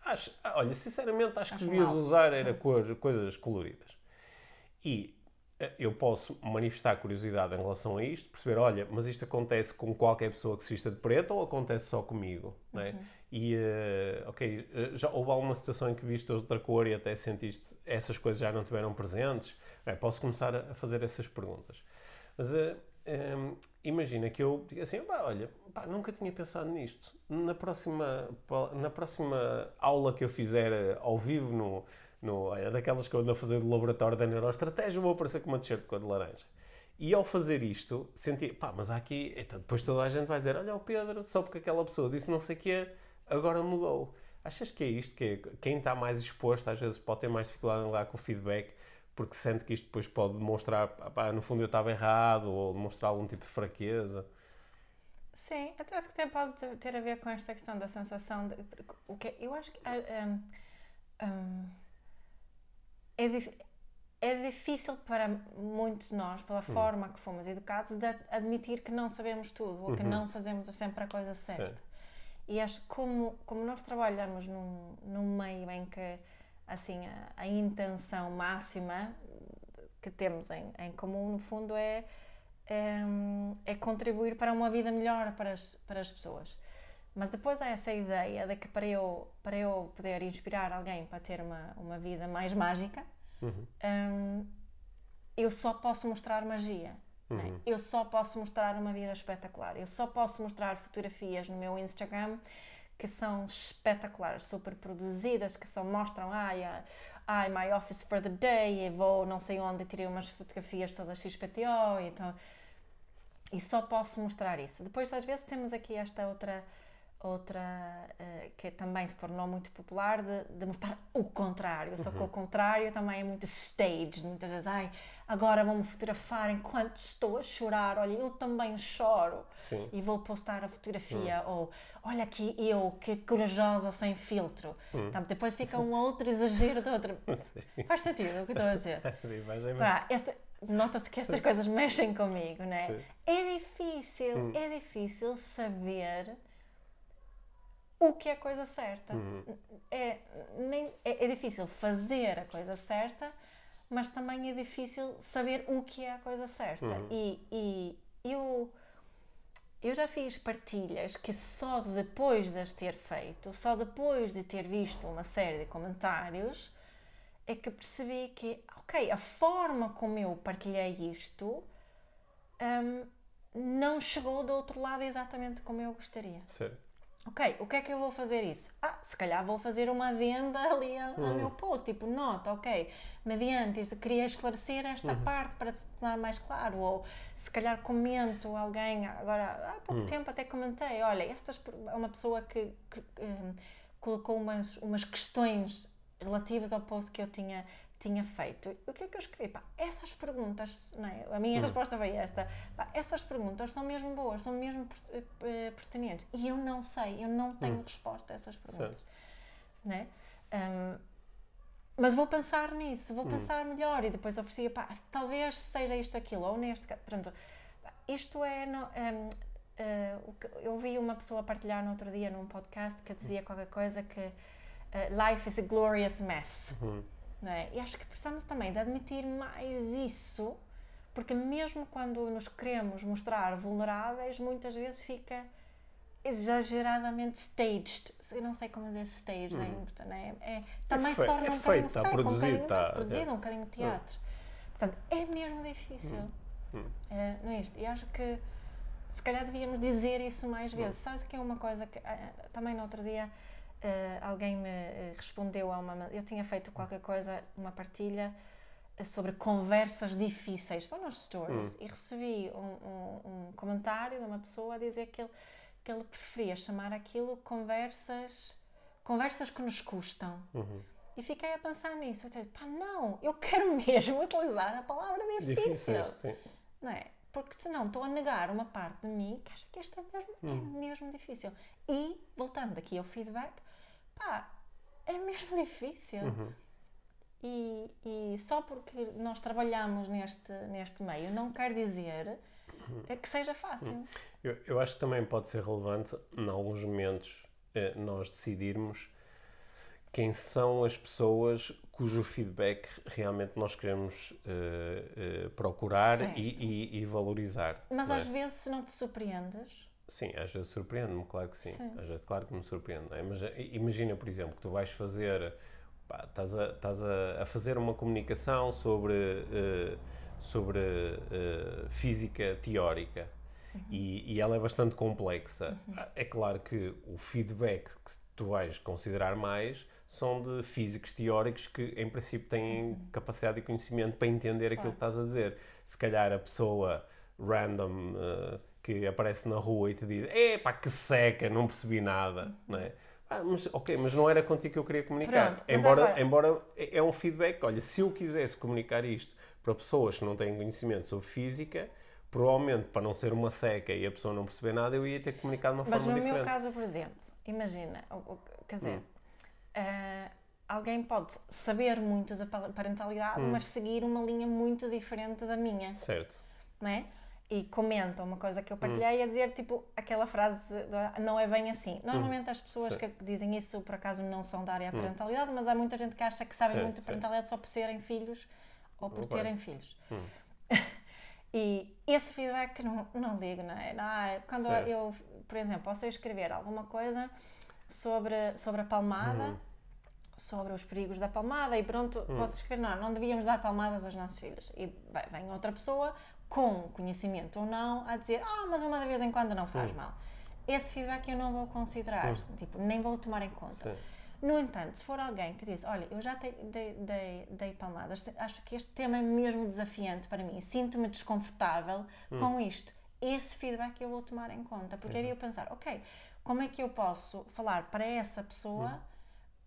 Acho, olha, sinceramente, acho, acho que devias usar era cor, coisas coloridas. E eh, eu posso manifestar curiosidade em relação a isto, perceber, olha, mas isto acontece com qualquer pessoa que se vista de preto ou acontece só comigo? Uhum. E, uh, ok, eh, já houve alguma situação em que viste outra cor e até sentiste essas coisas já não tiveram presentes? É, posso começar a fazer essas perguntas. Mas uh, um, imagina que eu diga assim, olha, pá, nunca tinha pensado nisto. Na próxima, na próxima aula que eu fizer ao vivo no, no, é daquelas que eu ando a fazer do laboratório da neuroestratégia, vou aparecer com uma t-shirt de cor de laranja. E ao fazer isto, senti, pá, mas há aqui, então, depois toda a gente vai dizer, olha o Pedro, só porque aquela pessoa disse não sei o quê, agora mudou. Achas que é isto? Que é, quem está mais exposto às vezes pode ter mais dificuldade em lidar com o feedback porque sente que isto depois pode demonstrar, pá, no fundo eu estava errado ou demonstrar algum tipo de fraqueza? Sim, até acho que até pode ter a ver com esta questão da sensação de, o que eu acho que um, um, é, é difícil para muitos de nós, pela uhum. forma que fomos educados, de admitir que não sabemos tudo ou que uhum. não fazemos sempre a coisa certa. Sim. E acho que como, como nós trabalhamos num, num meio em que assim, a, a intenção máxima que temos em, em comum, no fundo, é, é, é, contribuir para uma vida melhor para as, para as pessoas. Mas depois há essa ideia de que para eu, para eu poder inspirar alguém para ter uma, uma vida mais mágica, uhum. um, eu só posso mostrar magia. É? Uhum. Eu só posso mostrar uma vida espetacular. Eu só posso mostrar fotografias no meu Instagram que são espetaculares, super produzidas, que só mostram, ai, ai, my office for the day, e vou não sei onde, tirei umas fotografias todas XPTO, então, e só posso mostrar isso. Depois, às vezes, temos aqui esta outra outra uh, que também se tornou muito popular de, de mostrar o contrário, só que o uhum. contrário também é muito staged, muitas vezes, ai, agora vou-me fotografar enquanto estou a chorar, olha, eu também choro Sim. e vou postar a fotografia, hum. ou olha aqui eu, que corajosa sem filtro. Hum. Então, depois fica um outro exagero de outra. *laughs* Faz sentido o que estou a dizer? *laughs* Sim, mas é Pá, esta, Nota-se que estas coisas mexem comigo, não é? Sim. É difícil, hum. é difícil saber o que é a coisa certa. Uhum. É, nem, é, é, difícil fazer a coisa certa, mas também é difícil saber o que é a coisa certa. Uhum. E, e eu, eu já fiz partilhas que só depois de as ter feito, só depois de ter visto uma série de comentários, é que percebi que, ok, a forma como eu partilhei isto um, não chegou do outro lado exatamente como eu gostaria. Certo. Ok, o que é que eu vou fazer isso? Ah, se calhar vou fazer uma adenda ali ao, uhum. meu post, tipo, nota, ok, mediante isto, queria esclarecer esta uhum. parte para se tornar mais claro, ou se calhar comento alguém, agora há pouco uhum. tempo até comentei, olha, esta é uma pessoa que, que um, colocou umas, umas questões relativas ao post que eu tinha tinha feito. O que é que eu escrevi? Pá, essas perguntas, não é? a minha hum. resposta foi esta, pá, essas perguntas são mesmo boas, são mesmo eh, pertinentes. E eu não sei, eu não tenho hum. resposta a essas perguntas. Né? Um, mas vou pensar nisso, vou hum. pensar melhor e depois oferecia, pá, talvez seja isto, aquilo, ou neste caso, pronto, isto é, no, um, uh, eh, eu vi uma pessoa partilhar no outro dia num podcast que dizia qualquer coisa que uh, life is a glorious mess. Uhum. Não é? E acho que precisamos também de admitir mais isso, porque mesmo quando nos queremos mostrar vulneráveis, muitas vezes fica exageradamente staged. Eu não sei como dizer staged hum. em portanto, é, também é se torna é um bocadinho feito, fake, produzido, um bocadinho, produzido, é. um bocadinho de teatro. Hum. Portanto, é mesmo difícil. Hum. hum. É, não é isto? E acho que se calhar devíamos dizer isso mais vezes. Hum. Sabes que é uma coisa que eh, também no outro dia Uh, alguém me uh, respondeu a uma. Eu tinha feito qualquer coisa, uma partilha uh, sobre conversas difíceis, foi nos stories, hum. e recebi um, um, um, comentário de uma pessoa a dizer que ele, que ele preferia chamar aquilo conversas, conversas que nos custam. Uhum. E fiquei a pensar nisso. Eu disse, pá, não, eu quero *laughs* mesmo utilizar a palavra difícil. difícil não é? Porque senão estou a negar uma parte de mim que acha que isto é mesmo, é hum. é mesmo difícil. E, voltando aqui ao feedback, pá, é mesmo *laughs* difícil. Uhum. E, e, só porque nós trabalhamos neste, neste meio não quer dizer uhum. que seja fácil. Uhum. Eu, eu acho que também pode ser relevante, em alguns momentos, eh, nós decidirmos quem são as pessoas cujo feedback realmente nós queremos uh, uh, procurar e, e, e, valorizar. Mas é? às vezes, se não te surpreendes, Sim, às vezes surpreende-me, claro que sim. sim. Às vezes, claro que me surpreende. É? Mas eh, imagina, por exemplo, que tu vais fazer, pá, estás, a, estás a, a, fazer uma comunicação sobre, uh, sobre uh, física teórica uhum. e, e, ela é bastante complexa. Uhum. É claro que o feedback que tu vais considerar mais são de físicos teóricos que, em princípio, têm Uhum. capacidade e conhecimento para entender aquilo que estás a dizer. Se calhar a pessoa random eh, que aparece na rua e te diz epá, que seca, não percebi nada, não é? Ah, mas, ok, mas não era contigo que eu queria comunicar. Pronto, mas embora, agora- embora é é um feedback, olha, se eu quisesse comunicar isto para pessoas que não têm conhecimento sobre física, provavelmente para não ser uma seca e a pessoa não perceber nada, eu ia ter que comunicar de uma Mas forma no diferente. meu caso, por exemplo, imagina, quer dizer, Hum. ah, alguém pode saber muito da pa- parentalidade, Hum. mas seguir uma linha muito diferente da minha, Certo. não é? E comenta uma coisa Hum. que eu partilhei a dizer, tipo, aquela frase, não é bem assim. Normalmente as pessoas Hum. Que dizem isso, por acaso, não são da área da parentalidade, mas há muita gente que acha que sabem muito certo. parentalidade só por serem filhos ou por Ok. terem filhos. Hum. *laughs* E esse feedback não, não digo, não é? Não, é- quando eu, por exemplo, posso escrever alguma coisa sobre, sobre a palmada, sobre os perigos da palmada e pronto, Hum. posso escrever, não, não devíamos dar palmadas aos nossos filhos. E vem outra pessoa, com conhecimento ou não, a dizer, ah, mas uma de vez em quando não faz Hum. mal. Esse feedback eu não vou considerar, tipo, nem vou tomar em conta. Sim. No entanto, se for alguém que diz, olha, eu já dei, dei, dei, palmadas, acho que este tema é mesmo desafiante para mim, sinto-me desconfortável com isto, esse feedback eu vou tomar em conta, porque aí eu pensar, ok, como é que eu posso falar para essa pessoa,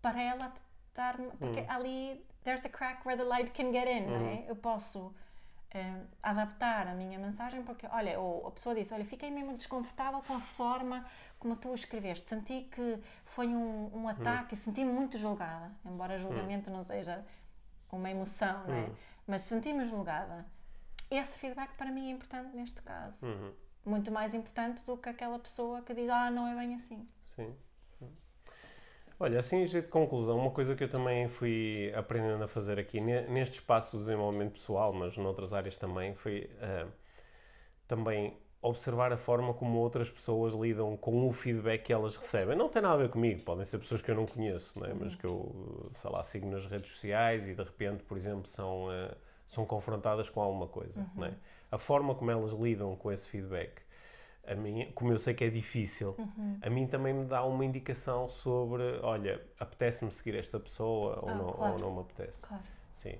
para ela estar, porque ali, there's a crack where the light can get in, não é? Eu posso eh, adaptar a minha mensagem porque, olha, ou a pessoa disse, olha, fiquei mesmo desconfortável com a forma como tu escreveste, senti que foi um, um ataque e senti-me muito julgada, embora julgamento não seja uma emoção, não é? Mas senti-me julgada. Esse feedback para mim é importante neste caso. Uhum. Muito mais importante do que aquela pessoa que diz, ah, não é bem assim. Sim. Olha, assim, em jeito de conclusão, uma coisa que eu também fui aprendendo a fazer aqui ne- neste espaço do desenvolvimento pessoal, mas noutras áreas também, foi ah, também observar a forma como outras pessoas lidam com o feedback que elas recebem. Não tem nada a ver comigo, podem ser pessoas que eu não conheço, não é? mas que eu, sei lá, sigo nas redes sociais e de repente, por exemplo, são, ah, são confrontadas com alguma coisa. Não é? A forma como elas lidam com esse feedback a mim, como eu sei que é difícil, a mim também me dá uma indicação sobre, olha, apetece-me seguir esta pessoa ou, Ah, não, claro. ou não me apetece. Claro. Sim.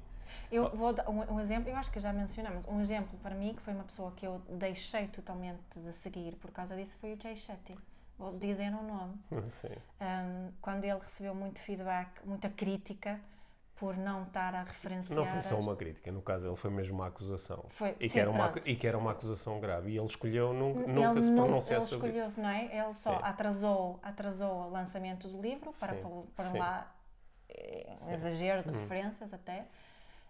Eu vou dar um, um exemplo, eu acho que já mencionamos, um exemplo para mim que foi uma pessoa que eu deixei totalmente de seguir por causa disso foi o Jay Shetty. Vou dizer o nome. *laughs* Sim. Um, quando ele recebeu muito feedback, muita crítica por não estar a referenciar. Não foi só uma crítica, no caso ele foi mesmo uma acusação. Foi- e, sim, que era uma, pronto. e que era uma acusação grave. E ele escolheu nunca, Ele nunca se pronunciar ele sobre isso. escolheu-se, não é? Ele só Sim. atrasou, atrasou o lançamento do livro para Sim, pôr sim. lá eh, um exagero Hum. de referências até,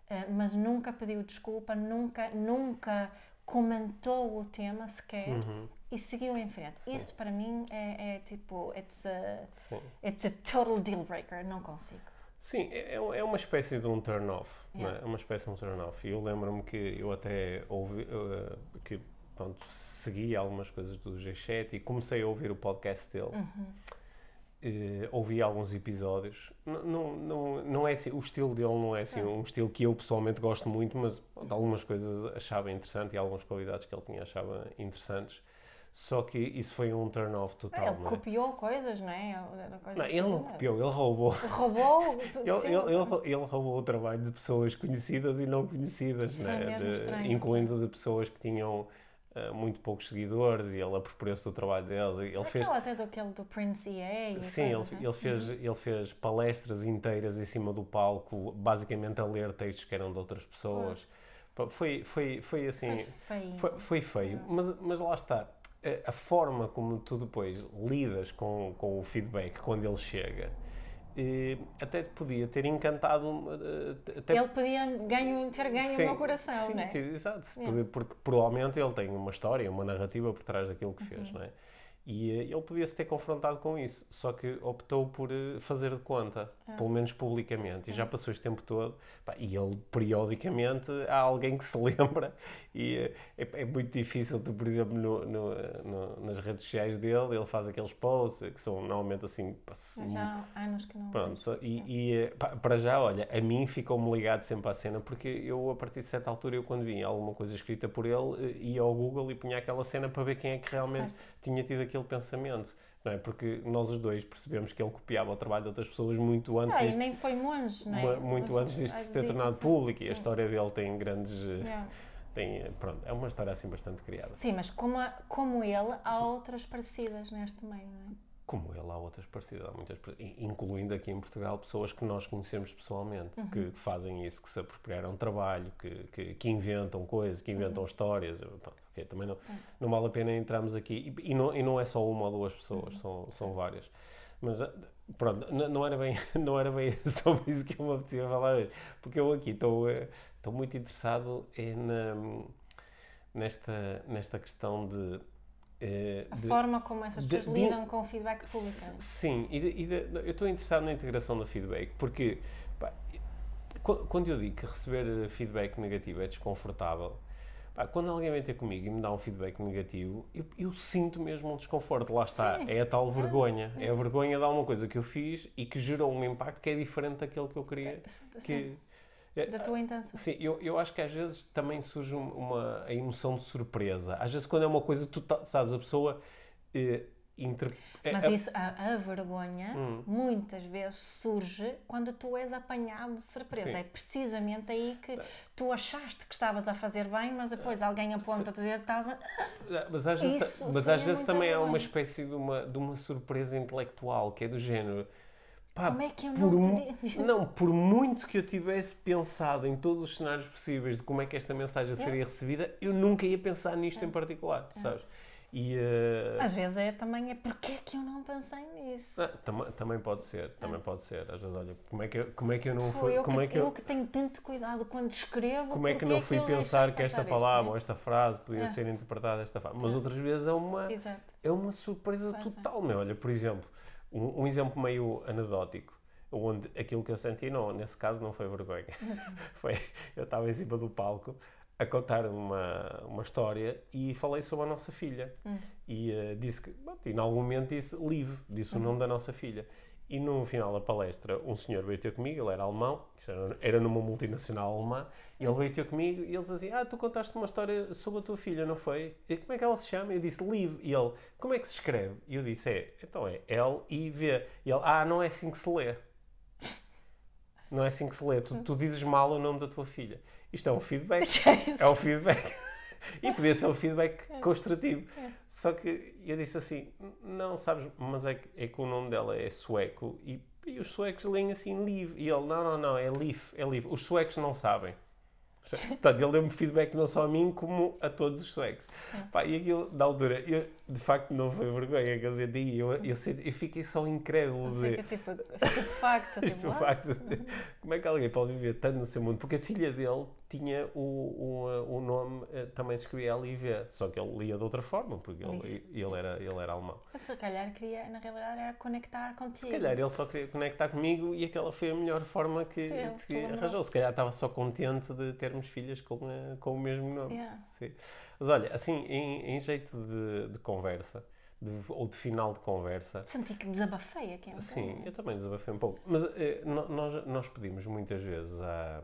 eh, mas nunca pediu desculpa, nunca, nunca comentou o tema sequer Uhum. e seguiu em frente. Isso para mim é, é tipo, it's a, Sim. it's a total deal breaker, não consigo. Sim, é, é uma espécie de um turn-off. não Yeah. É? É uma espécie de um turn-off. E eu lembro-me que eu até ouvi, eh, que pronto, segui algumas coisas do G7 e comecei a ouvir o podcast dele. Uhum. Eh, ouvi alguns episódios. N- Não, não, não é assim, o estilo dele não é assim um estilo que eu pessoalmente gosto muito, mas de algumas coisas achava interessante e algumas qualidades que ele tinha achava interessantes. Só que isso foi um turn-off total. ele não é? copiou coisas, não é? Coisas Não, ele não copiou, ele roubou. Roubou. *laughs* Ele, ele, ele, ele roubou o trabalho de pessoas conhecidas e não conhecidas, Isso né? é De- incluindo de pessoas que tinham ah, muito poucos seguidores e ele apropriou-se do trabalho deles. Ele fez, Aquela até daquele do Prince EA sim, ele, coisas, não é? ele, fez, ele fez palestras inteiras em cima do palco, basicamente a ler textos que eram de outras pessoas. Pá, Foi, foi, foi assim. Foi feio. Foi, foi feio, mas, mas lá está. A, forma como tu depois lidas com, com o feedback quando ele chega, eh, até te podia ter encantado. eh, Até Ele podia ganho, ter ganho o Sim, meu coração, sim, não é? Exato, porque provavelmente ele tem uma história, uma narrativa por trás daquilo que Uhum. fez, não é? E eh, ele podia-se ter confrontado com isso, só que optou por eh, fazer de conta, Ah. pelo menos publicamente, e já passou este tempo todo, e ele periodicamente há alguém que se *laughs* lembra, e eh, é, é muito difícil, tu, por exemplo, no- no, no- nas redes sociais dele, ele faz aqueles posts que são normalmente assim, se- Mas já há anos que não. Pronto, e, é. e, pá, para já, olha, a mim ficou-me ligado sempre à cena, porque eu, a partir de certa altura, eu quando vinha alguma coisa escrita por ele, ia ao Google e punha aquela cena para ver quem é que realmente Certo. Tinha tido aquele pensamento. não é? Porque nós os dois percebemos que ele copiava o trabalho de outras pessoas muito antes Ah, e disto, nem foi monge, não é? muito antes disto se ter sim, tornado público e a história dele tem grandes... eh, Yeah. Tem, eh, pronto, é uma história assim bastante criada. Sim, mas como, a- como ele, há outras parecidas neste meio, não é? Como ele, há outras parecidas, há muitas, incluindo aqui em Portugal pessoas que nós conhecemos pessoalmente, Uhum. que, que fazem isso, que se apropriaram trabalho, que, que, que inventam coisas, que inventam Uhum. histórias. Pronto, ok, também não, não vale a pena entrarmos aqui. E, e não, e não é só uma ou duas pessoas, Uhum. são, são várias. Mas ah, pronto, não era, bem, *laughs* não era bem *laughs* sobre isso que eu me apetecia falar hoje, porque eu aqui estou eh, estou muito interessado é na, nesta, nesta questão de. Eh, A de- forma como essas de- pessoas de- lidam com o feedback público. é? Sim, e, de- e de- eu estou interessado na integração do feedback, porque pá, qu- quando eu digo que receber eh, feedback negativo é desconfortável, pá, quando alguém vem ter comigo e me dá um feedback negativo, eu, eu sinto mesmo um desconforto. Lá está, Sim. é a tal vergonha. É a vergonha de alguma coisa que eu fiz e que gerou um impacto que é diferente daquele que eu queria. Que, é, Da tua intenção. Sim, eu, eu acho que às vezes também surge um- uma, a emoção de surpresa. Às vezes, quando é uma coisa, tu sabes, a pessoa. Eh, inter- Mas a- isso, a, a vergonha, Hum. muitas vezes surge quando tu és apanhado de surpresa. Sim. É precisamente aí que tu achaste que estavas a fazer bem, mas depois alguém aponta-te o dedo e estás a... Mas às vezes, Isso, mas às é vezes também há uma vergonha. espécie de uma, de uma surpresa intelectual, que é do género. Pá, Como é que eu não podia- Não, por muito que eu tivesse pensado em todos os cenários possíveis de como é que esta mensagem seria recebida, eu nunca ia pensar nisto É. em particular, sabes? E. eh, Às vezes é também é porque é que eu não pensei nisso? ah, tam- também pode ser, também pode ser. Às vezes, olha, como é que eu, como é que eu não fui. eu, Como que, é que eu eu, que tenho tanto cuidado quando escrevo. como é que não fui eu pensar que esta passar isto, palavra não ou é? esta frase podia É. ser interpretada desta forma? Mas outras vezes é uma. Exato. é uma surpresa Pois é. total, meu. Olha, por exemplo, um, um exemplo meio anedótico, onde aquilo que eu senti, não, nesse caso não foi vergonha. *laughs* foi, eu estava em cima do palco a contar uma, uma história e falei sobre a nossa filha. Hum. E eh, disse que, bom, e em algum momento disse Liv, disse o nome da nossa filha. E no final da palestra, um senhor veio ter comigo, ele era alemão, era, numa multinacional alemã, e ele veio ter comigo e ele dizia assim: Ah, tu contaste uma história sobre a tua filha, não foi? E como é que ela se chama? Eu disse Liv. E ele: Como é que se escreve? E eu disse: É, então é L-I-V. E ele: Ah, não é assim que se lê. Não é assim que se lê. Tu, tu dizes mal o nome da tua filha. Isto é um feedback. *laughs* É? É um feedback. E podia ser um feedback construtivo. Só que eu disse assim: não, sabes, mas é que, é que o nome dela é sueco e, e os suecos leem assim Liv. E ele: não, não, não, é Leaf, é Leaf. Os suecos não sabem. *laughs* Portanto, ele deu-me feedback não só a mim, como a todos os suecos. Pá, e aquilo, na altura, eu, de facto não foi vergonha, quer dizer, daí eu, eu, eu fiquei só incrédulo de. Fica tipo, estupefacto. Isto Tipo, "Ah, facto de, como é que alguém pode viver tanto no seu mundo? Porque a filha dele tinha o, o, o nome, eh, também se escrevia LIV, só que ele lia de outra forma, porque ele, ele, era, ele era alemão. Mas se calhar queria, na realidade, era conectar contigo. Se calhar ele só queria conectar comigo e aquela foi a melhor forma que, que arranjou. Se calhar estava só contente de termos filhas com, a- com o mesmo nome. Yeah. Sim. Mas olha, assim, em, em jeito de, de conversa, de- ou de final de conversa, Senti que desabafei aqui. um Sim, eu também desabafei um pouco. Mas eh, nós, nós pedimos muitas vezes à-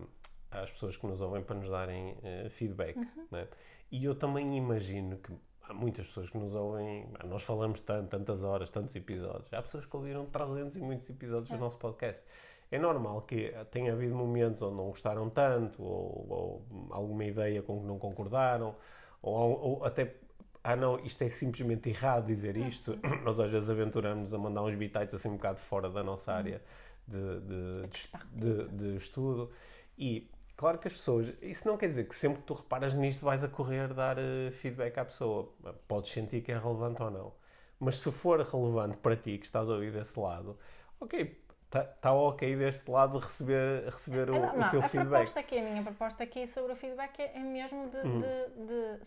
às pessoas que nos ouvem para nos darem eh, feedback. Uhum. né? E eu também imagino que há muitas pessoas que nos ouvem. ah, Nós falamos tanto, tantas horas, tantos episódios. Há pessoas que ouviram 300 e muitos episódios do nosso podcast. É normal que eh, tenha havido momentos onde não gostaram tanto, ou, ou alguma ideia com que não concordaram, ou, ou até ah não, isto é simplesmente errado dizer isto. *clears throat* Nós às vezes aventuramos a mandar uns bitites assim um bocado fora da nossa área de, de, de, de estudo. E claro que as pessoas, isso não quer dizer que sempre que tu reparas nisto vais a correr dar eh, feedback à pessoa. Podes sentir que é relevante ou não. Mas se for relevante para ti, que estás a ouvir desse lado, ok, está tá ok deste lado receber, receber o, Ah, não, o não, teu a feedback. proposta aqui, a minha proposta aqui sobre o feedback é, é mesmo de, Hum. de,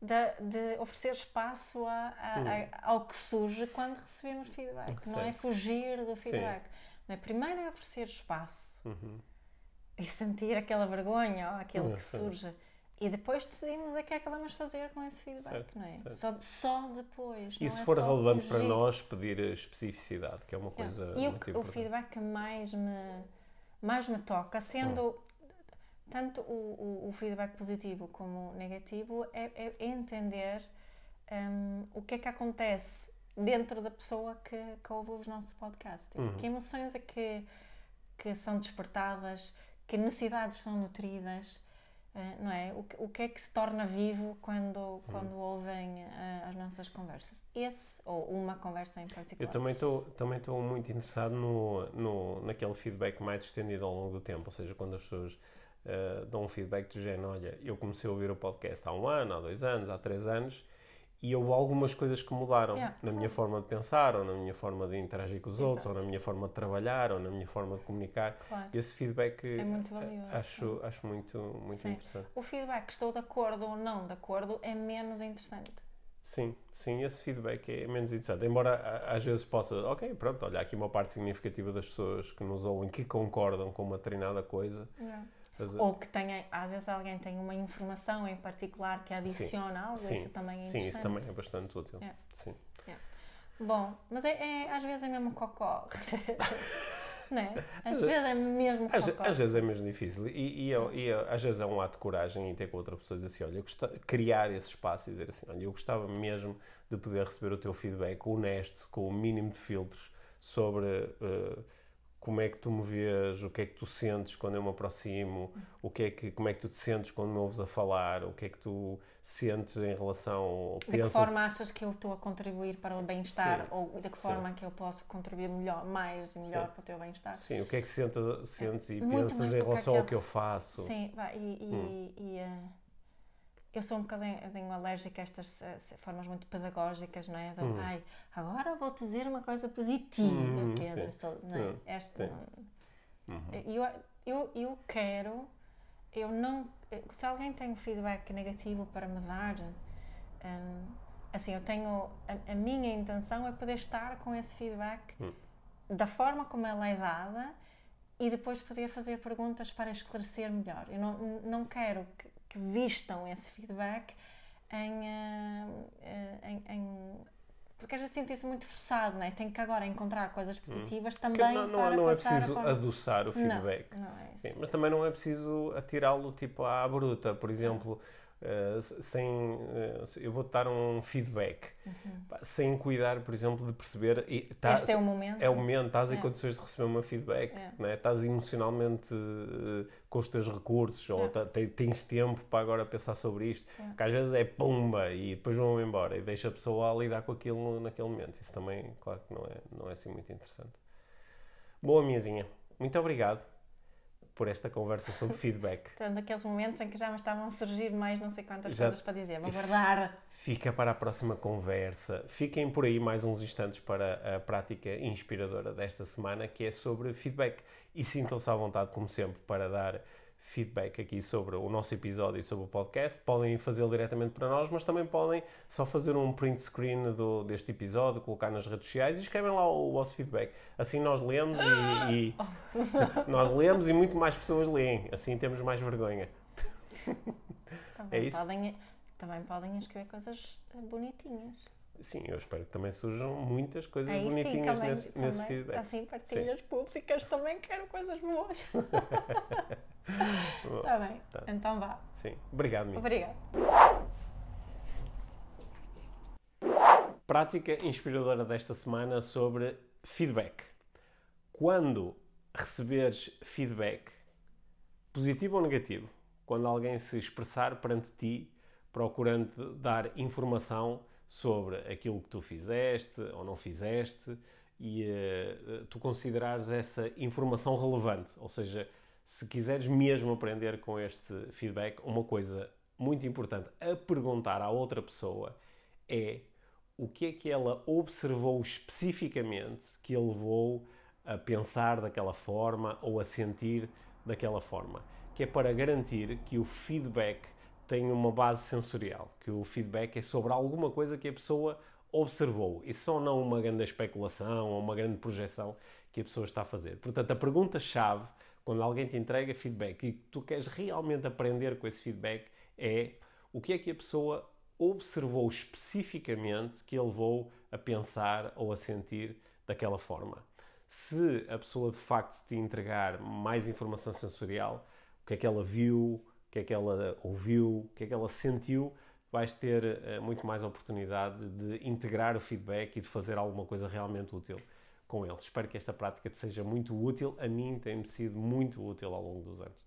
de, de- oferecer espaço a- a- Hum. a- ao que surge quando recebemos feedback. Não é fugir do feedback. Não é? Primeiro é oferecer espaço e sentir aquela vergonha ou aquilo Uhum. que surge. E depois decidimos o que é que vamos fazer com esse feedback, Certo, não é? Só, só depois. E se é for relevante para fugir. nós, pedir a especificidade, que é uma coisa Yeah. E o, que- o feedback que mais me, mais me toca, sendo tanto o, o, o feedback positivo como negativo, é, é entender hum, o que é que acontece dentro da pessoa que, que ouve os nossos podcasts. Tipo, Que emoções é que, que são despertadas, que necessidades são nutridas, não é? O, que- o que é que se torna vivo quando, quando ouvem eh, as nossas conversas? Esse, ou uma conversa em Eu particular. também estou também estou muito interessado no, no, naquele feedback mais estendido ao longo do tempo, ou seja, quando as pessoas eh, dão um feedback do género, olha, eu comecei a ouvir o podcast há um ano, há dois anos, há três anos, e houve algumas coisas que mudaram Yeah, na minha forma de pensar, ou na minha forma de interagir com os outros, ou na minha forma de trabalhar, ou na minha forma de comunicar. Claro. Esse feedback É muito valioso, acho, acho muito, muito Sim. interessante. O feedback, estou de acordo ou não de acordo, é menos interessante. Sim, sim, esse feedback é menos interessante. Embora às vezes possa, ok, pronto, olha, aqui uma parte significativa das pessoas que nos ouvem que concordam com uma determinada coisa. Mas, Ou que tenha, às vezes alguém tem uma informação em particular que adiciona algo, sim, isso também é sim, isso também é bastante útil. É. Sim. Bom, mas é, é- às vezes é mesmo cocó. *laughs* não é? Às vezes é mesmo Às, cocó. às vezes é mesmo difícil e, e, eu- e eu- às vezes é um ato de coragem e ter com outra pessoa dizer assim, olha, eu gostava, criar esse espaço e dizer assim, olha, eu gostava mesmo de poder receber o teu feedback honesto, com o mínimo de filtros sobre eh, como é que tu me vês, o que é que tu sentes quando eu me aproximo, o que é que, como é que tu te sentes quando me ouves a falar, o que é que tu sentes em relação, ou De que forma achas que eu estou a contribuir para o bem-estar ou de que sim. forma que eu posso contribuir melhor, mais e melhor Sim. para o teu bem-estar? Sim, o que é que senta, sentes e Muito pensas em que relação ao que eu faço? Sim, e, e, Hum. e, eh, eu sou um bocadinho alérgica a estas formas muito pedagógicas, não é? De, Hum. Ai, agora vou-te dizer uma coisa positiva, Hum, Pedro. sim. sou- não é? Hum, Esta, sim. Uhum. eu, eu, eu quero, eu não, se alguém tem um feedback negativo para me dar, hum, assim, eu tenho, a, a minha intenção é poder estar com esse feedback Hum. da forma como ela é dada e depois poder fazer perguntas para esclarecer melhor. Eu não, não quero que, que vistam esse feedback em, ah, ah, em, em- porque às vezes sinto isso muito forçado, não é? Tenho que agora encontrar coisas positivas Hum. Também não, não, para não é preciso adoçar o feedback. Não, não é. Sim, mas também não é preciso atirá-lo tipo à bruta. Por exemplo, eh, sem, eh, eu vou-te dar um feedback pá, sem cuidar, por exemplo, de perceber. E, tá- Uhum. este é o momento. é o momento, estás em É. condições de receber uma feedback, É. né? estás emocionalmente eh, com os teus recursos, ou É. tá- te- tens tempo para agora pensar sobre isto, É. que às vezes é pumba e depois vão embora e deixa a pessoa a lidar com aquilo naquele momento. Isso também, claro que não é, não é assim muito interessante. Boa, minhazinha. Muito obrigado por esta conversa sobre *laughs* feedback. Portanto, daqueles momentos em que já me estavam a surgir mais não sei quantas Já- coisas para dizer. Vou guardar. *laughs* Fica para a próxima conversa. Fiquem por aí mais uns instantes para a prática inspiradora desta semana, que é sobre feedback. E sintam-se à vontade, como sempre, para dar feedback aqui sobre o nosso episódio e sobre o podcast. Podem fazê-lo diretamente para nós, mas também podem só fazer um print screen do, deste episódio, colocar nas redes sociais e escrevem lá o, vosso feedback. Assim nós lemos e, e- *laughs* nós lemos e muito mais pessoas leem. Assim temos mais vergonha. Também, *laughs* É isso? Podem, também podem escrever coisas bonitinhas. Sim, eu espero que também surjam muitas coisas Aí sim, bonitinhas também, nesse, nesse também, feedback. Assim, partilhas públicas, também quero coisas boas. Está *laughs* bem, Tá. então vá. Sim. Obrigado, Mia. Obrigada. Prática inspiradora desta semana sobre feedback. Quando receberes feedback, positivo ou negativo, quando alguém se expressar perante ti, procurando dar informação sobre aquilo que tu fizeste ou não fizeste e eh, tu considerares essa informação relevante, ou seja, se quiseres mesmo aprender com este feedback, uma coisa muito importante a perguntar à outra pessoa é o que é que ela observou especificamente que a levou a pensar daquela forma ou a sentir daquela forma, que é para garantir que o feedback tem uma base sensorial, que o feedback é sobre alguma coisa que a pessoa observou e só não uma grande especulação ou uma grande projeção que a pessoa está a fazer. Portanto, a pergunta-chave quando alguém te entrega feedback e tu queres realmente aprender com esse feedback é o que é que a pessoa observou especificamente que a levou a pensar ou a sentir daquela forma. Se a pessoa de facto te entregar mais informação sensorial, o que é que ela viu, que é que ela ouviu, o que é que ela sentiu, vais ter uh, muito mais oportunidade de integrar o feedback e de fazer alguma coisa realmente útil com ele. Espero que esta prática te seja muito útil. A mim tem-me sido muito útil ao longo dos anos.